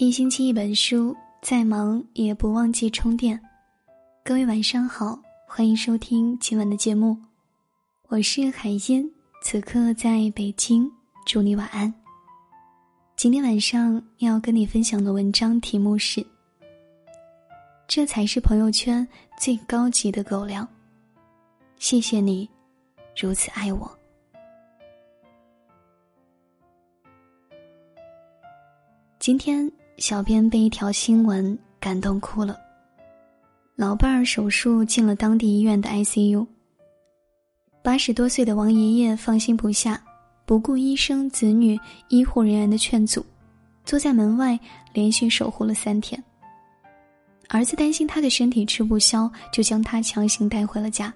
一星期一本书，再忙也不忘记充电。各位晚上好，欢迎收听今晚的节目，我是海燕，此刻在北京，祝你晚安。今天晚上要跟你分享的文章题目是：这才是朋友圈最高级的狗粮。谢谢你，如此爱我。今天。小编被一条新闻感动哭了。老伴儿手术进了当地医院的 ICU。八十多岁的王爷爷放心不下，不顾医生、子女、医护人员的劝阻，坐在门外连续守护了三天。儿子担心他的身体吃不消，就将他强行带回了家。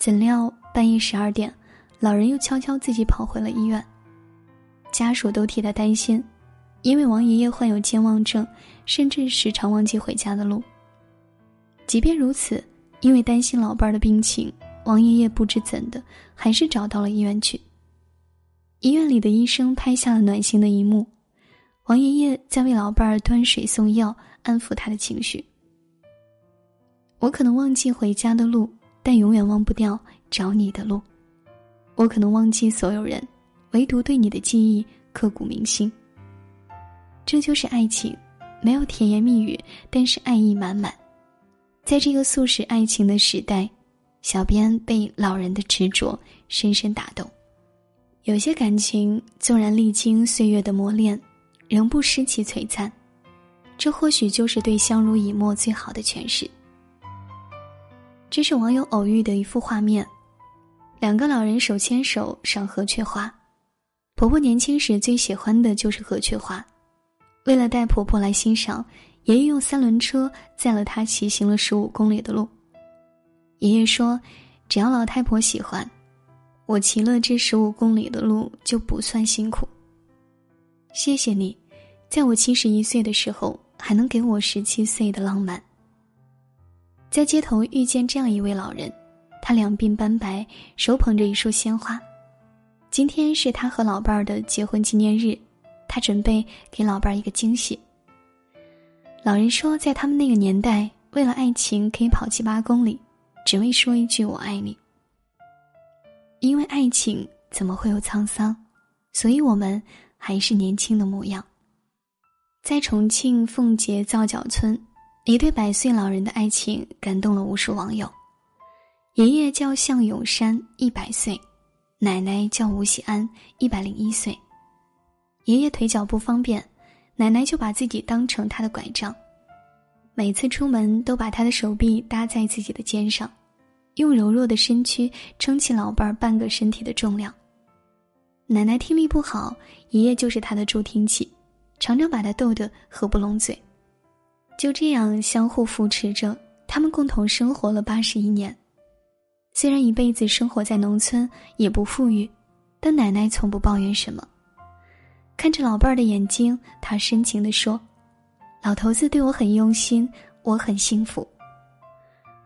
怎料半夜十二点，老人又悄悄自己跑回了医院。家属都替他担心。因为王爷爷患有健忘症，甚至时常忘记回家的路。即便如此，因为担心老伴儿的病情，王爷爷不知怎的，还是找到了医院去。医院里的医生拍下了暖心的一幕：王爷爷在为老伴儿端水送药，安抚他的情绪。我可能忘记回家的路，但永远忘不掉找你的路。我可能忘记所有人，唯独对你的记忆刻骨铭心。这就是爱情，没有甜言蜜语，但是爱意满满。在这个速食爱情的时代，小编被老人的执着深深打动。有些感情纵然历经岁月的磨练，仍不失其璀璨，这或许就是对相濡以沫最好的诠释。这是网友偶遇的一幅画面，两个老人手牵手赏河鹊花。婆婆年轻时最喜欢的就是河鹊花。为了带婆婆来欣赏，爷爷用三轮车载了她骑行了十五公里的路。爷爷说：“只要老太婆喜欢，我骑了这十五公里的路就不算辛苦。”谢谢你，在我七十一岁的时候还能给我十七岁的浪漫。在街头遇见这样一位老人，他两鬓斑白，手捧着一束鲜花。今天是他和老伴儿的结婚纪念日。他准备给老伴儿一个惊喜。老人说，在他们那个年代，为了爱情可以跑七八公里，只为说一句“我爱你”。因为爱情怎么会有沧桑？所以我们还是年轻的模样。在重庆奉节皂角村，一对百岁老人的爱情感动了无数网友。爷爷叫向永山，一百岁；奶奶叫吴喜安，一百零一岁。爷爷腿脚不方便，奶奶就把自己当成他的拐杖，每次出门都把他的手臂搭在自己的肩上，用柔弱的身躯撑起老伴儿半个身体的重量。奶奶听力不好，爷爷就是他的助听器，常常把他逗得合不拢嘴。就这样相互扶持着，他们共同生活了八十一年。虽然一辈子生活在农村，也不富裕，但奶奶从不抱怨什么。看着老伴儿的眼睛，他深情地说：“老头子对我很用心，我很幸福。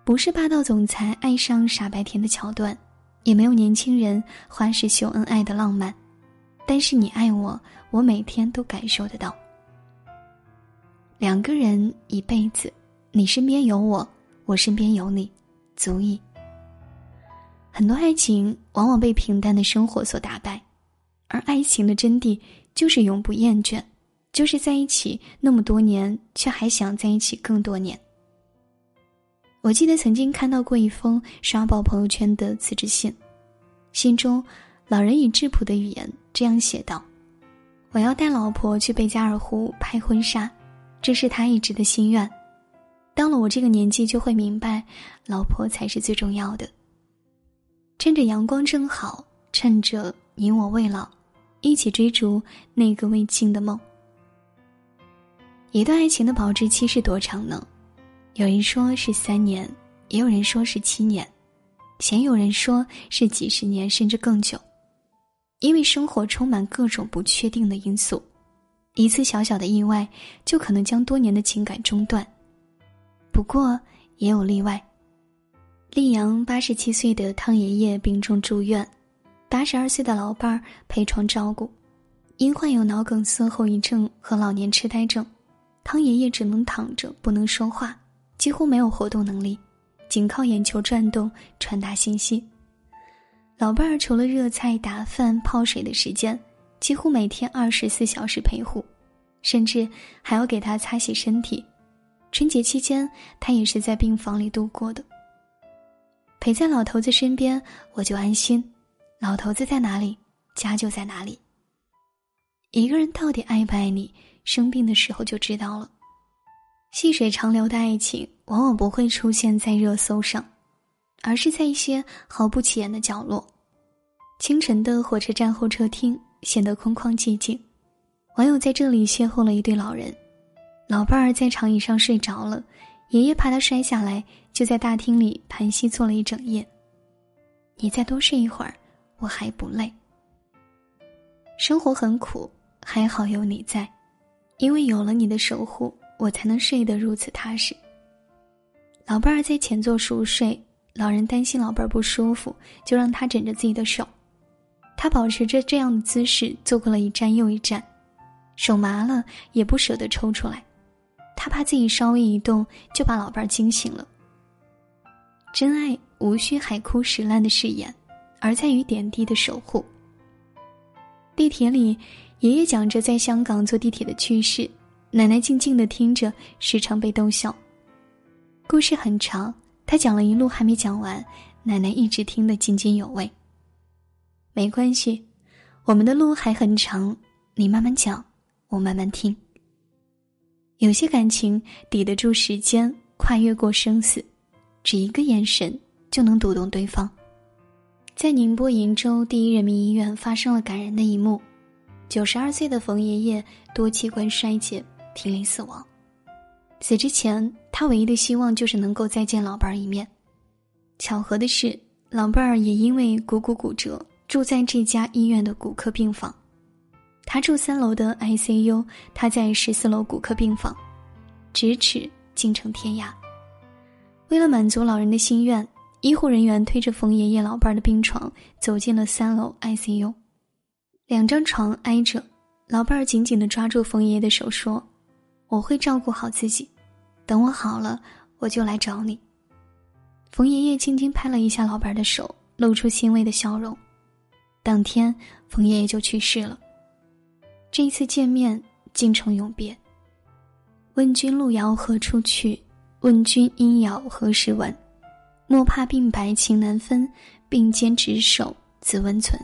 不是霸道总裁爱上傻白甜的桥段，也没有年轻人花式秀恩爱的浪漫，但是你爱我，我每天都感受得到。两个人一辈子，你身边有我，我身边有你，足矣。很多爱情往往被平淡的生活所打败，而爱情的真谛。”就是永不厌倦，就是在一起那么多年，却还想在一起更多年。我记得曾经看到过一封刷爆朋友圈的辞职信，信中老人以质朴的语言这样写道：“我要带老婆去贝加尔湖拍婚纱，这是他一直的心愿。到了我这个年纪，就会明白，老婆才是最重要的。趁着阳光正好，趁着你我未老。”一起追逐那个未尽的梦。一段爱情的保质期是多长呢？有人说是三年，也有人说是七年，鲜有人说是几十年甚至更久。因为生活充满各种不确定的因素，一次小小的意外就可能将多年的情感中断。不过也有例外。溧阳八十七岁的汤爷爷病重住院。八十二岁的老伴儿陪床照顾，因患有脑梗塞后遗症和老年痴呆症，汤爷爷只能躺着，不能说话，几乎没有活动能力，仅靠眼球转动传达信息。老伴儿除了热菜、打饭、泡水的时间，几乎每天二十四小时陪护，甚至还要给他擦洗身体。春节期间，他也是在病房里度过的。陪在老头子身边，我就安心。老头子在哪里，家就在哪里。一个人到底爱不爱你，生病的时候就知道了。细水长流的爱情，往往不会出现在热搜上，而是在一些毫不起眼的角落。清晨的火车站候车厅显得空旷寂静，网友在这里邂逅了一对老人。老伴儿在长椅上睡着了，爷爷怕他摔下来，就在大厅里盘膝坐了一整夜。你再多睡一会儿，我还不累。生活很苦。还好有你在，因为有了你的守护，我才能睡得如此踏实。老伴儿在前座熟睡，老人担心老伴儿不舒服，就让他枕着自己的手。他保持着这样的姿势坐过了一站又一站，手麻了也不舍得抽出来，他怕自己稍微一动就把老伴儿惊醒了。真爱无需海枯石烂的誓言，而在于点滴的守护。地铁里。爷爷讲着在香港坐地铁的趣事，奶奶静静的听着，时常被逗笑。故事很长，他讲了一路还没讲完，奶奶一直听得津津有味。没关系，我们的路还很长，你慢慢讲，我慢慢听。有些感情抵得住时间，跨越过生死，只一个眼神就能读懂对方。在宁波鄞州第一人民医院发生了感人的一幕。九十二岁的冯爷爷多器官衰竭，濒临死亡。死之前，他唯一的希望就是能够再见老伴儿一面。巧合的是，老伴儿也因为股骨骨折，住在这家医院的骨科病房。他住三楼的 ICU，他在十四楼骨科病房，咫尺竟成天涯。为了满足老人的心愿，医护人员推着冯爷爷老伴儿的病床走进了三楼 ICU。两张床挨着，老伴儿紧紧的抓住冯爷爷的手说：“我会照顾好自己，等我好了，我就来找你。”冯爷爷轻轻拍了一下老伴儿的手，露出欣慰的笑容。当天，冯爷爷就去世了。这一次见面，竟成永别。问君路遥何处去？问君应有何时闻？莫怕鬓白情难分，并肩执手自温存。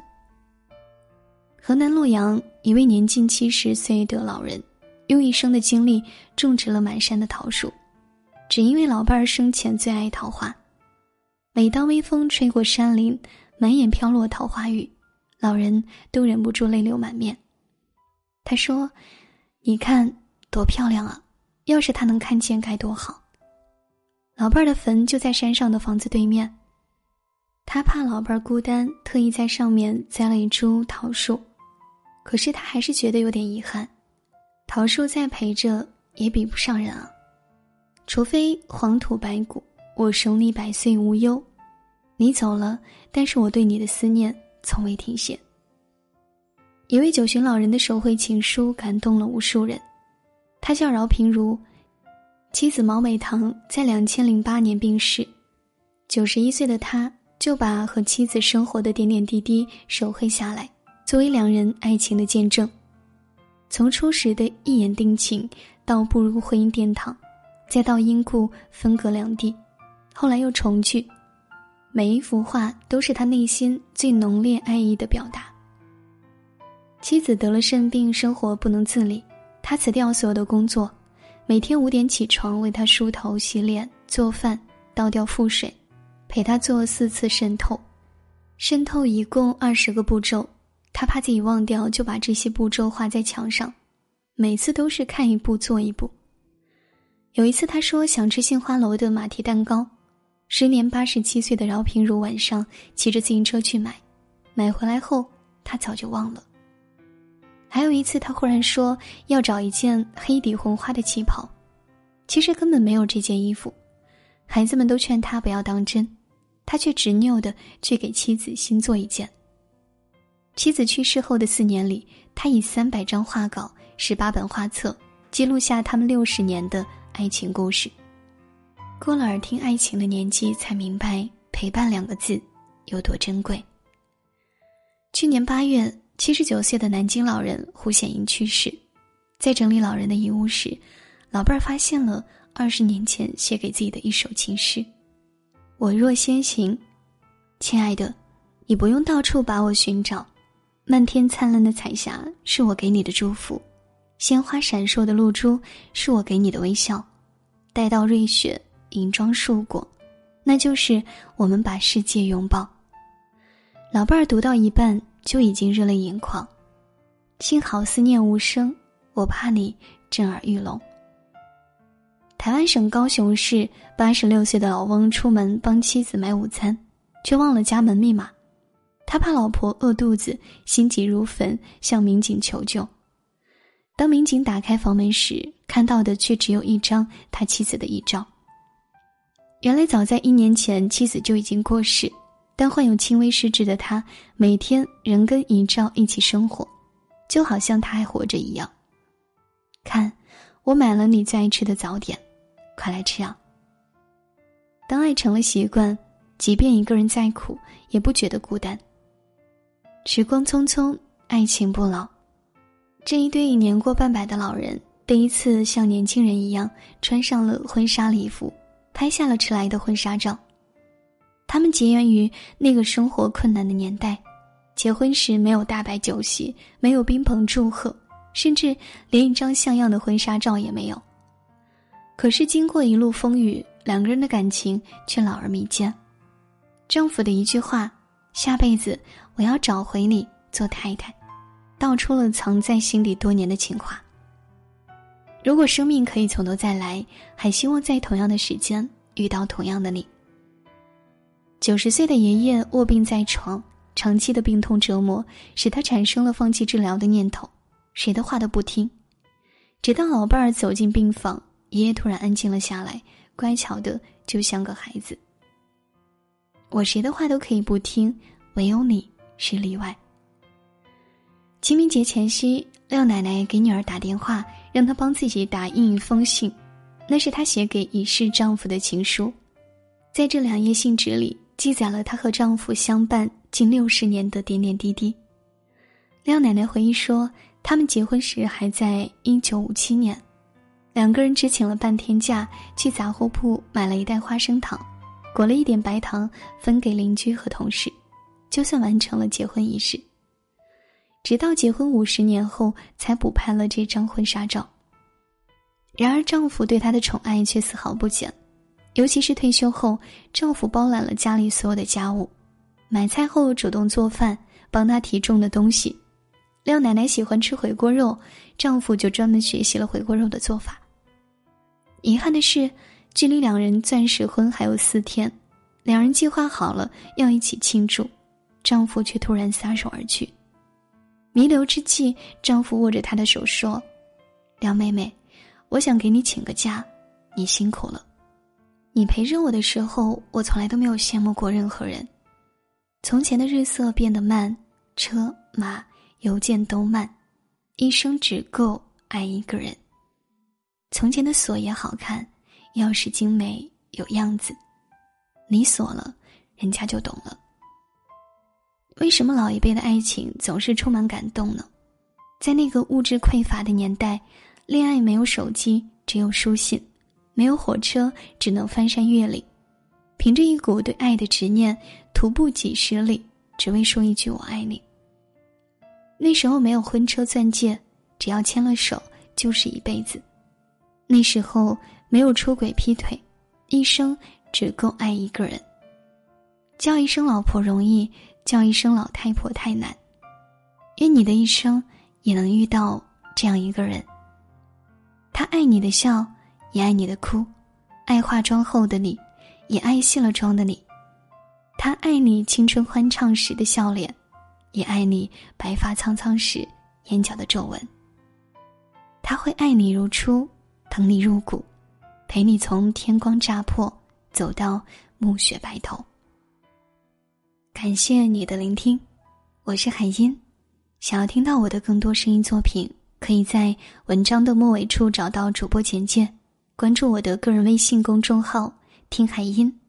河南洛阳一位年近七十岁的老人，用一生的精力种植了满山的桃树，只因为老伴儿生前最爱桃花。每当微风吹过山林，满眼飘落桃花雨，老人都忍不住泪流满面。他说：“你看多漂亮啊！要是他能看见该多好。”老伴儿的坟就在山上的房子对面，他怕老伴儿孤单，特意在上面栽了一株桃树。可是他还是觉得有点遗憾，桃树再陪着也比不上人啊。除非黄土白骨，我守你百岁无忧。你走了，但是我对你的思念从未停歇。一位九旬老人的手绘情书感动了无数人。他叫饶平如，妻子毛美棠在两千零八年病逝，九十一岁的他就把和妻子生活的点点滴滴手绘下来。作为两人爱情的见证，从初时的一眼定情，到步入婚姻殿堂，再到因故分隔两地，后来又重聚，每一幅画都是他内心最浓烈爱意的表达。妻子得了肾病，生活不能自理，他辞掉所有的工作，每天五点起床为他梳头、洗脸、做饭、倒掉腹水，陪他做四次渗透，渗透一共二十个步骤。他怕自己忘掉，就把这些步骤画在墙上，每次都是看一步做一步。有一次，他说想吃杏花楼的马蹄蛋糕，时年八十七岁的饶平如晚上骑着自行车去买，买回来后他早就忘了。还有一次，他忽然说要找一件黑底红花的旗袍，其实根本没有这件衣服，孩子们都劝他不要当真，他却执拗的去给妻子新做一件。妻子去世后的四年里，他以三百张画稿、十八本画册，记录下他们六十年的爱情故事。过了耳听爱情的年纪，才明白“陪伴”两个字有多珍贵。去年八月，七十九岁的南京老人胡显英去世，在整理老人的遗物时，老伴儿发现了二十年前写给自己的一首情诗：“我若先行，亲爱的，你不用到处把我寻找。”漫天灿烂的彩霞是我给你的祝福，鲜花闪烁的露珠是我给你的微笑，待到瑞雪银装束裹，那就是我们把世界拥抱。老伴儿读到一半就已经热泪盈眶，幸好思念无声，我怕你震耳欲聋。台湾省高雄市八十六岁的老翁出门帮妻子买午餐，却忘了家门密码。他怕老婆饿肚子，心急如焚，向民警求救。当民警打开房门时，看到的却只有一张他妻子的遗照。原来早在一年前，妻子就已经过世，但患有轻微失智的他，每天仍跟遗照一起生活，就好像他还活着一样。看，我买了你最爱吃的早点，快来吃啊！当爱成了习惯，即便一个人再苦，也不觉得孤单。时光匆匆，爱情不老。这一对已年过半百的老人，第一次像年轻人一样穿上了婚纱礼服，拍下了迟来的婚纱照。他们结缘于那个生活困难的年代，结婚时没有大摆酒席，没有宾朋祝贺，甚至连一张像样的婚纱照也没有。可是经过一路风雨，两个人的感情却老而弥坚。丈夫的一句话。下辈子我要找回你做太太，道出了藏在心底多年的情话。如果生命可以从头再来，还希望在同样的时间遇到同样的你。九十岁的爷爷卧病在床，长期的病痛折磨使他产生了放弃治疗的念头，谁的话都不听。直到老伴儿走进病房，爷爷突然安静了下来，乖巧的就像个孩子。我谁的话都可以不听，唯有你是例外。清明节前夕，廖奶奶给女儿打电话，让她帮自己打印一封信，那是她写给已逝丈夫的情书。在这两页信纸里，记载了她和丈夫相伴近六十年的点点滴滴。廖奶奶回忆说，他们结婚时还在一九五七年，两个人只请了半天假，去杂货铺买了一袋花生糖。裹了一点白糖，分给邻居和同事，就算完成了结婚仪式。直到结婚五十年后，才补拍了这张婚纱照。然而，丈夫对她的宠爱却丝毫不减，尤其是退休后，丈夫包揽了家里所有的家务，买菜后主动做饭，帮她提重的东西。廖奶奶喜欢吃回锅肉，丈夫就专门学习了回锅肉的做法。遗憾的是。距离两人钻石婚还有四天，两人计划好了要一起庆祝，丈夫却突然撒手而去。弥留之际，丈夫握着她的手说：“梁妹妹，我想给你请个假，你辛苦了。你陪着我的时候，我从来都没有羡慕过任何人。从前的日色变得慢，车马邮件都慢，一生只够爱一个人。从前的锁也好看。”钥匙精美有样子，你锁了，人家就懂了。为什么老一辈的爱情总是充满感动呢？在那个物质匮乏的年代，恋爱没有手机，只有书信；没有火车，只能翻山越岭。凭着一股对爱的执念，徒步几十里，只为说一句“我爱你”。那时候没有婚车钻戒，只要牵了手，就是一辈子。那时候。没有出轨劈腿，一生只够爱一个人。叫一声老婆容易，叫一声老太婆太难。愿你的一生也能遇到这样一个人。他爱你的笑，也爱你的哭，爱化妆后的你，也爱卸了妆的你。他爱你青春欢畅时的笑脸，也爱你白发苍苍时眼角的皱纹。他会爱你如初，疼你入骨。陪你从天光乍破走到暮雪白头。感谢你的聆听，我是海音，想要听到我的更多声音作品，可以在文章的末尾处找到主播简介，关注我的个人微信公众号“听海音”。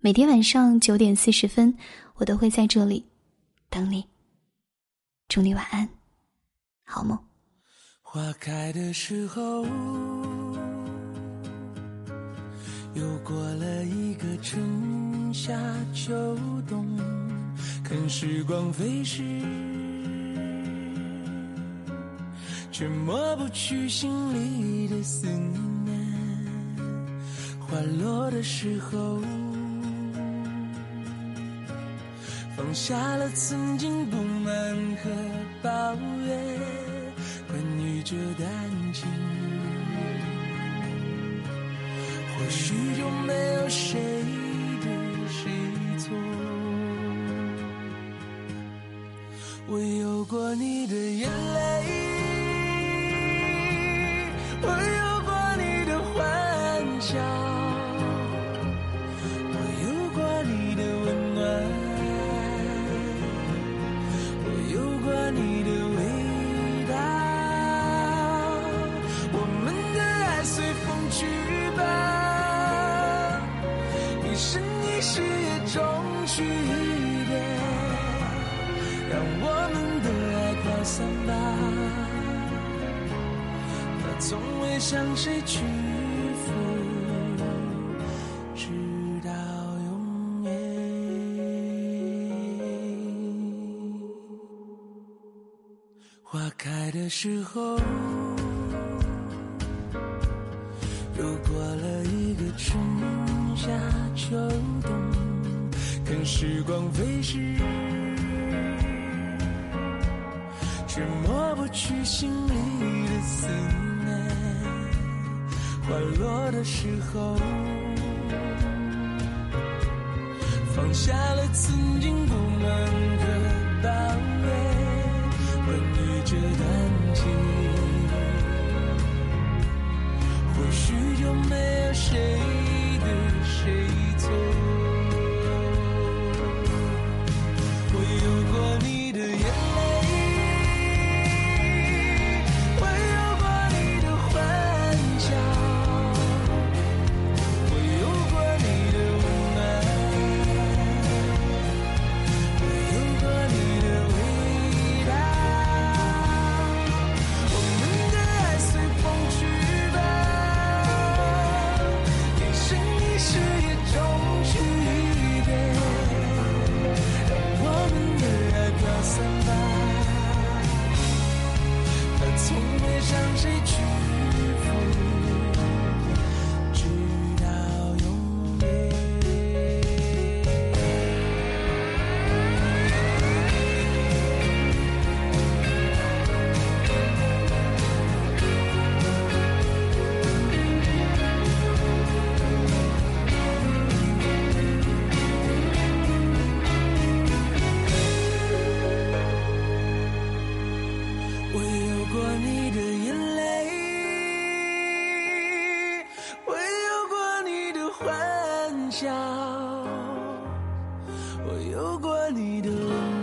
每天晚上九点四十分，我都会在这里等你。祝你晚安，好梦。花开的时候，又过了一个春夏秋冬，看时光飞逝。却抹不去心里的思念。花落的时候，放下了曾经不满和抱怨，关于这段情，或许就没有谁对谁错。我有过你的眼泪。我向谁屈服，直到永远。花开的时候，又过了一个春夏秋冬，看时光飞逝，却抹不去心里的思念。花落的时候放下了曾经不满的当年关于这段情或许就没有向谁去笑我有过你的。